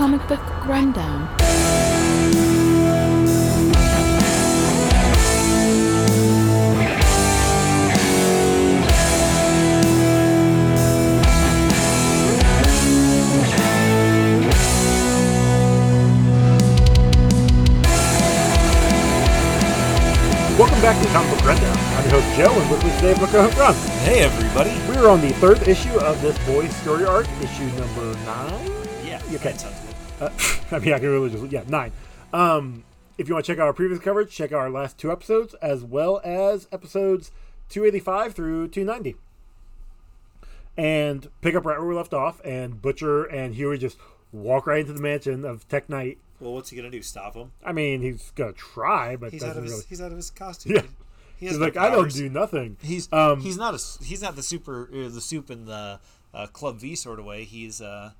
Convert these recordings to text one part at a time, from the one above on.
Welcome to the Comic Book Rundown. Welcome back to the Comic Book Rundown. I'm your host Joe, and with me today, Book of Run. Hey everybody! We are on the third issue of this boys' story arc, issue number nine. Yeah, you can't Okay. That sounds good. Uh, I mean, I can really just yeah nine. Um, if you want to check out our previous coverage, check out our last two episodes, as well as episodes 285 through 290, and pick up right where we left off. And Butcher and Hughie just walk right into the mansion of Tek Knight. Well, what's he gonna do? Stop him? I mean, he's gonna try, but He's out of his. really. He's out of his costume. Yeah. He has He's no like, I don't do nothing. He's Um, he's not a s- he's not the super uh, the soup in the uh, Club V sort of way. He's uh,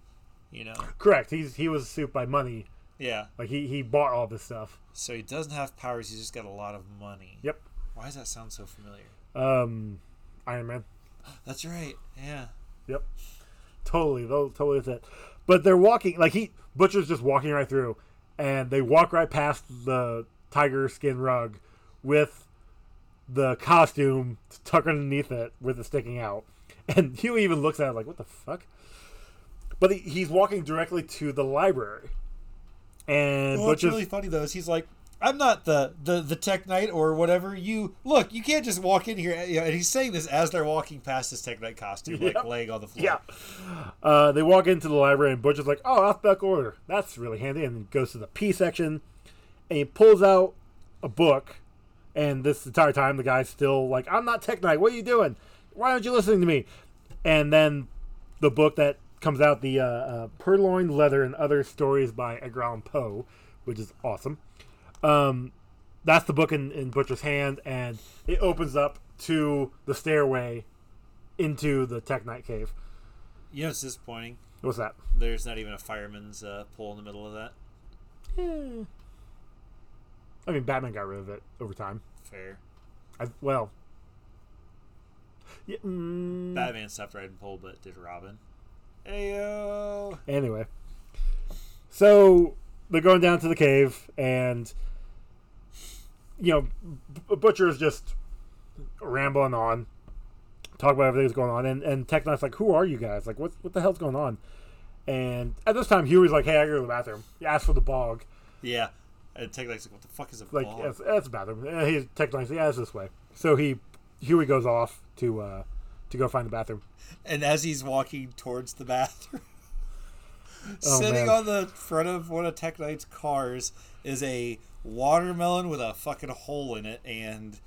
you know, Correct. He's he was sued by money. yeah. Like he he bought all this stuff. So he doesn't have powers. He's just got a lot of money. Yep. Why does that sound so familiar? Um, Iron Man. That's right. Yeah. Yep. Totally. Totally is it. But they're walking like he Butcher's just walking right through, and they walk right past the tiger skin rug, with the costume tucked underneath it with it sticking out, and Hughie even looks at it like, "What the fuck?" But he, he's walking directly to the library, and Well, what's really funny though is he's like, I'm not the the the Tek Knight or whatever. You look, you can't just walk in here. And he's saying this as they're walking past his Tek Knight costume, like laying on the floor. Yeah. Uh, they walk into the library, and Butcher's like, "Oh, alphabetical order. That's really handy." And he goes to the P section, and he pulls out a book. And this entire time, the guy's still like, "I'm not Tek Knight. What are you doing? Why aren't you listening to me?" And then the book that comes out, the uh, uh, Purloined Letter and Other Stories by Edgar Allan Poe, which is awesome. Um, that's the book in, in Butcher's hand, and it opens up to the stairway into the Tek Knight cave. You know, it's disappointing. What's that? There's not even a fireman's uh, pole in the middle of that. Eh. I mean, Batman got rid of it over time. Fair. I, well, yeah, mm, Batman stopped riding pole, but did Robin. Ayo. anyway, so they're going down to the cave, and you know, B- Butcher is just rambling on, talk about everything that's going on, and and Tek Knight's like, "Who are you guys? Like, what what the hell's going on?" And at this time, Hughie's like, "Hey, I gotta go to the bathroom." He asks for the bog. Yeah. And Tek Knight's like, what the fuck is a like ball? it's, it's a bathroom. And he's technically yeah, it's this way. So he Hughie goes off to uh to go find the bathroom. And as he's walking towards the bathroom, Oh, sitting man. on the front of one of Tek Knight's cars is a watermelon with a fucking hole in it, and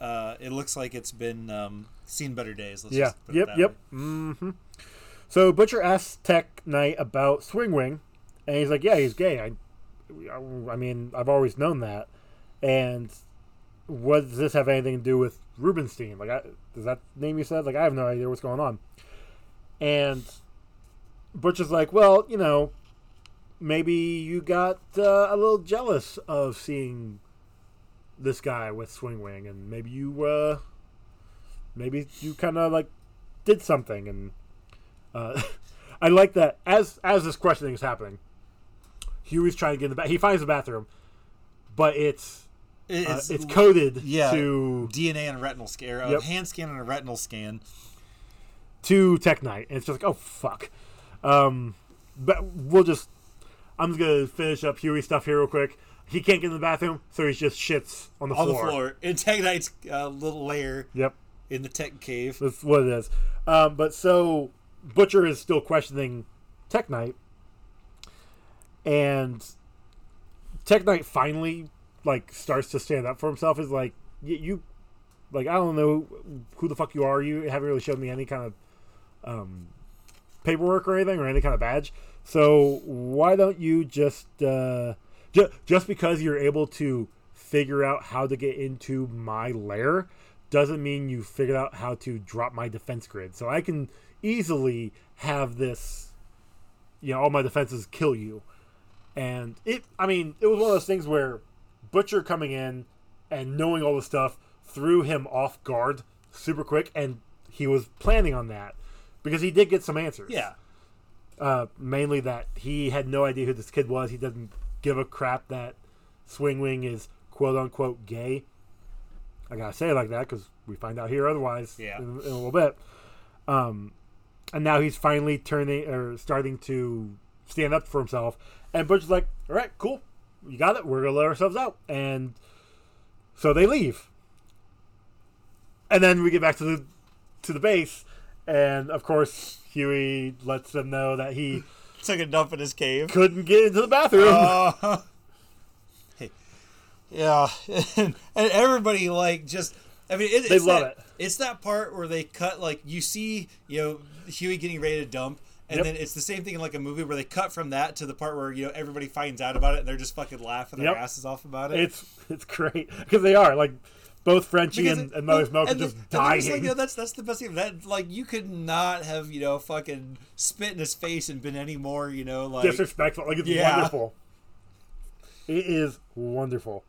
uh, it looks like it's been um, seen better days. Let's Yeah. Yep. Yep. Mm-hmm. So Butcher asks Tek Knight about Swing Wing, and he's like, "Yeah, he's gay. I, I mean, I've always known that." And what does this have anything to do with Rubenstein? Like, I, does that name you said? Like, I have no idea what's going on. And Butch is like, "Well, you know, maybe you got uh, a little jealous of seeing this guy with Swing Wing, and maybe you, uh, maybe you kind of like did something." And uh, I like that as as this questioning is happening, Hughie's trying to get in the bath. He finds the bathroom, but it's uh, It's, it's coded yeah. to DNA and a retinal scan, a Yep. hand scan and a retinal scan. to Tek Knight, and it's just like, oh fuck. Um, but we'll just. I'm just gonna finish up Hughie stuff here real quick. He can't get in the bathroom, so he just shits on the on floor. the floor in Tek Knight's uh, little lair Yep, in the Tech Cave. that's what it is. Um, but so Butcher is still questioning Tek Knight, and Tek Knight finally like starts to stand up for himself. Is like you, like I don't know who the fuck you are. You haven't really showed me any kind of um, paperwork or anything or any kind of badge. So why don't you just uh, ju- just because you're able to figure out how to get into my lair doesn't mean you figured out how to drop my defense grid. So I can easily have this, you know, all my defenses kill you. And it, I mean, it was one of those things where Butcher coming in and knowing all the stuff threw him off guard super quick, and he was planning on that because he did get some answers. Yeah. Uh, mainly that he had no idea who this kid was. He doesn't give a crap that Swingwing is quote unquote gay. I gotta say it like that because we find out here otherwise Yeah. in, in a little bit. Um, and now he's finally turning or starting to stand up for himself. And Butch is like, "All right, cool, you got it. We're gonna let ourselves out." And so they leave. And then we get back to the to the base, and of course Hughie lets them know that he Took a dump in his cave. couldn't get into the bathroom. Uh, hey. Yeah, and, and everybody like just. I mean, it, They it's love that, it. It's that part where they cut like you see, you know, Hughie getting ready to dump, and Yep. then it's the same thing in like a movie where they cut from that to the part where you know everybody finds out about it and they're just fucking laughing their Yep. asses off about it. It's it's great because they are like both Frenchie Because and, it- and Mother's Milk are just the- dying. Like, you know, that's that's the best thing. That like you could not have you know fucking spit in his face and been any more you know like disrespectful. Like it's Yeah. wonderful. It is wonderful.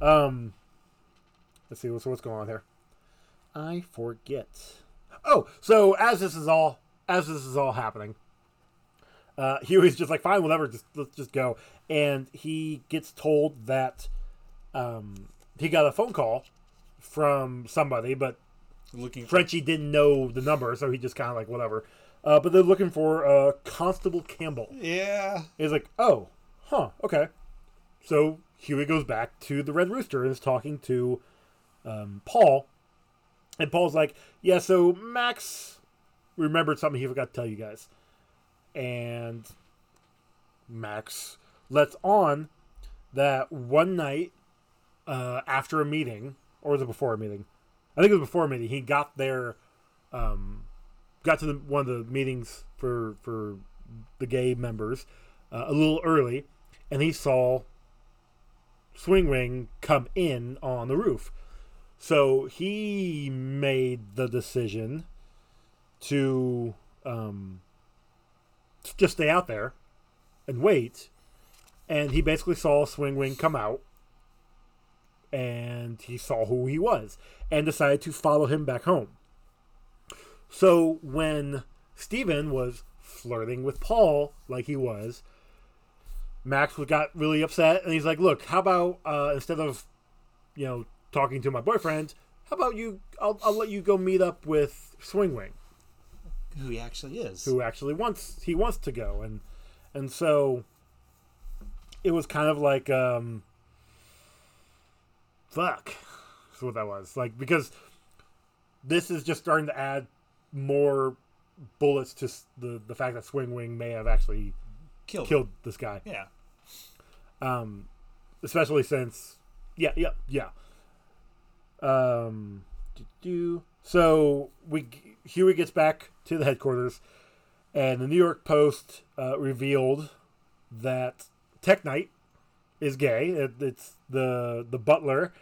Um, let's see what's what's going on here. I forget. Oh, so as this is all as this is all happening, uh, Hughie's just like, fine, whatever, just let's just go. And he gets told that um, he got a phone call from somebody, but looking Frenchie didn't know the number, so he just kind of like whatever. Uh, but they're looking for uh, Constable Campbell. yeah He's like, oh, huh, okay. So Hughie goes back to the Red Rooster and is talking to um, Paul. And Paul's like, yeah, so Max remembered something he forgot to tell you guys. And Max lets on that one night uh, after a meeting, or was it before a meeting? I think it was before a meeting. He got there, um, got to the, one of the meetings for for the gay members uh, a little early, and he saw Swing Wing come in on the roof. So he made the decision to um, just stay out there and wait. And he basically saw Swing Wing come out, and he saw who he was, and decided to follow him back home. So when Steven was flirting with Paul like he was, Max got really upset, and he's like, "Look, how about uh, instead of, you know, talking to my boyfriend, how about you? I'll, I'll let you go meet up with Swing Wing, who he actually is. who actually wants he wants to go, and and so it was kind of like, um, fuck, is what that was like because this is just starting to add more bullets to the the fact that Swing Wing may have actually killed. killed this guy. Yeah. um, especially since yeah yeah yeah um do so we hughie gets back to the headquarters and the new york post uh, revealed that tek knight is gay it, it's the the butler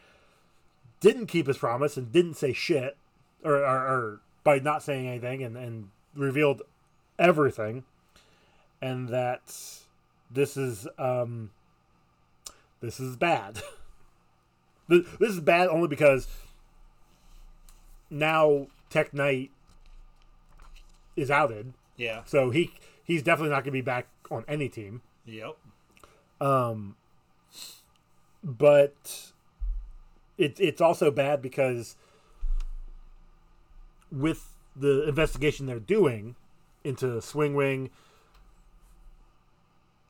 didn't keep his promise and didn't say shit or, or, or by not saying anything and, and revealed everything and that this is um this is bad. this this is bad only because now Tek Knight is outed, Yeah. so he he's definitely not going to be back on any team. Yep. Um, but it's it's also bad because with the investigation they're doing into Swing Wing,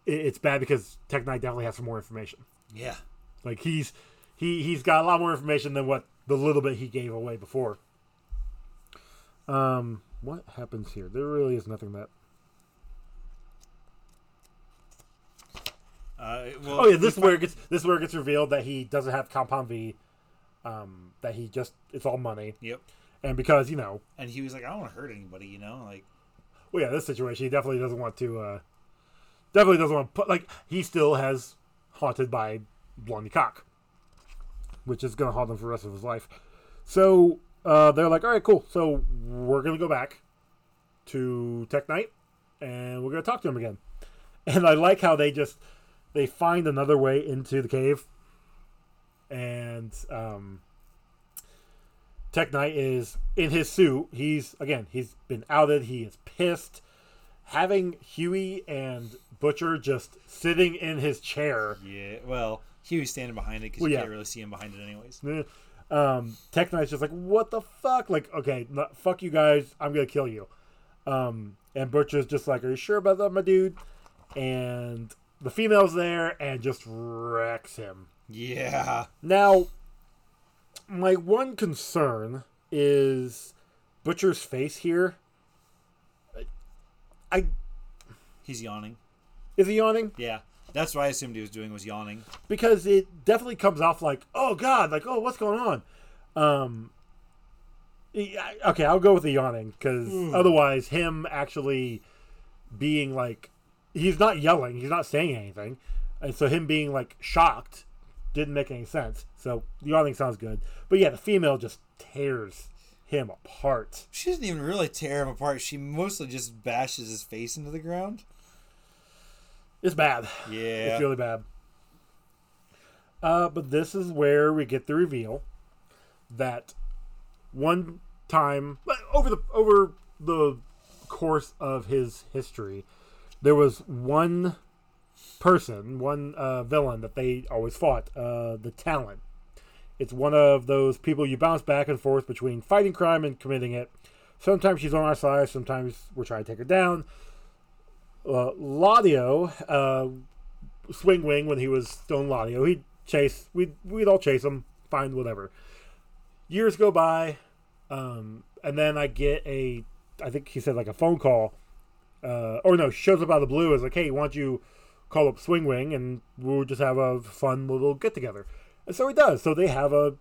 it, it's bad because Tek Knight definitely has some more information. Yeah. Like he's he he's got a lot more information than what the little bit he gave away before. Um, what happens here? There really is nothing that. Uh, well, Oh yeah, this is where it gets this is where it gets revealed that he doesn't have compound V. Um, that he just it's all money, Yep. and because you know, And he was like, I don't want to hurt anybody, you know, like well yeah, this situation he definitely doesn't want to. uh Definitely doesn't want to put like he still has haunted by Blarney Cock, which is gonna haunt him for the rest of his life. So uh, they're like, all right, cool. So we're gonna go back to Tek Knight, and we're gonna talk to him again. And I like how they just they find another way into the cave, and um, Tek Knight is in his suit. He's again, he's been outed. He is pissed. having Hughie and Butcher just sitting in his chair. Yeah. Well, Hughie's standing behind it because Well, you yeah. can't really see him behind it anyways. Um, Tek Knight's just like, what the fuck? Like, okay, no, fuck you guys. I'm gonna kill you. Um, and Butcher's just like, are you sure about that, my dude? And the female's there and just wrecks him. Yeah. Now, my one concern is Butcher's face here. I He's yawning. is he yawning? Yeah. That's what I assumed he was doing was yawning. Because it definitely comes off like, oh god, like oh what's going on? Um, okay, I'll go with the yawning because otherwise, him actually being like, he's not yelling, he's not saying anything, and so him being like shocked didn't make any sense. So the yawning sounds good, but yeah, the female just tears him apart. She doesn't even really tear him apart. She mostly just bashes his face into the ground. It's bad. Yeah. It's really bad. Uh, but this is where we get the reveal that one time over the over the course of his history, there was one person, one uh, villain that they always fought, uh, the Talon. It's one of those people you bounce back and forth between fighting crime and committing it. Sometimes she's on our side, sometimes we're trying to take her down. Uh, Laddio, uh, Swing Wing, when he was Stone Laddio, he'd chase, we'd, we'd all chase him, find whatever. Years go by, um, and then I get a, I think he said like a phone call, uh, or no, shows up out of the blue is like, hey, why don't you call up Swing Wing and we'll just have a fun little get together. And so he does. So they have a,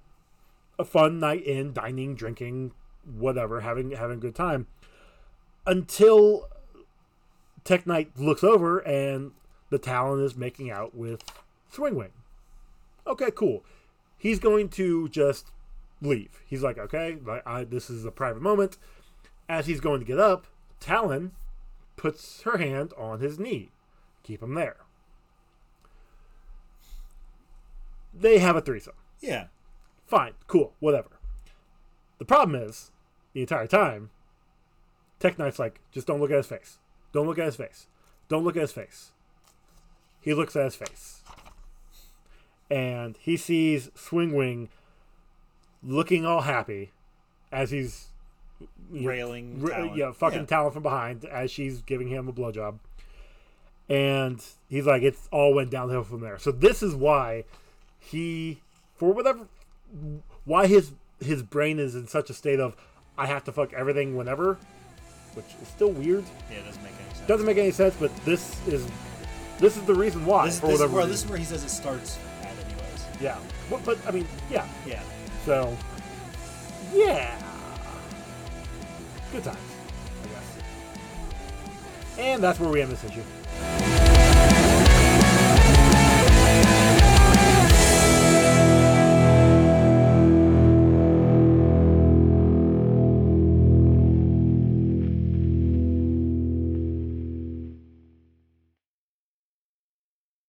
a fun night in, dining, drinking, whatever, having having a good time. Until Tek Knight looks over and the Talon is making out with Swing Wing. Okay, cool. He's going to just leave. He's like, okay, I, this is a private moment. As he's going to get up, Talon puts her hand on his knee. Keep him there. They have a threesome. Yeah. Fine, cool, whatever. The problem is, the entire time, Tek Knight's like, just don't look at his face. Don't look at his face. Don't look at his face. He looks at his face. And he sees Swing Wing looking all happy as he's Railing. Talon. yeah, fucking Yeah. Talon from behind as she's giving him a blowjob. And he's like, it's all went downhill from there. So this is why he, for whatever, why his his brain is in such a state of, I have to fuck everything whenever, which is still weird. Yeah, it doesn't make any sense. Doesn't make any sense, but this is this is the reason why. This, for this, is whatever where, this is where he says it starts at, anyways. yeah, but, but I mean, yeah. Yeah. So, yeah. Good times, I guess. And that's where we end this issue.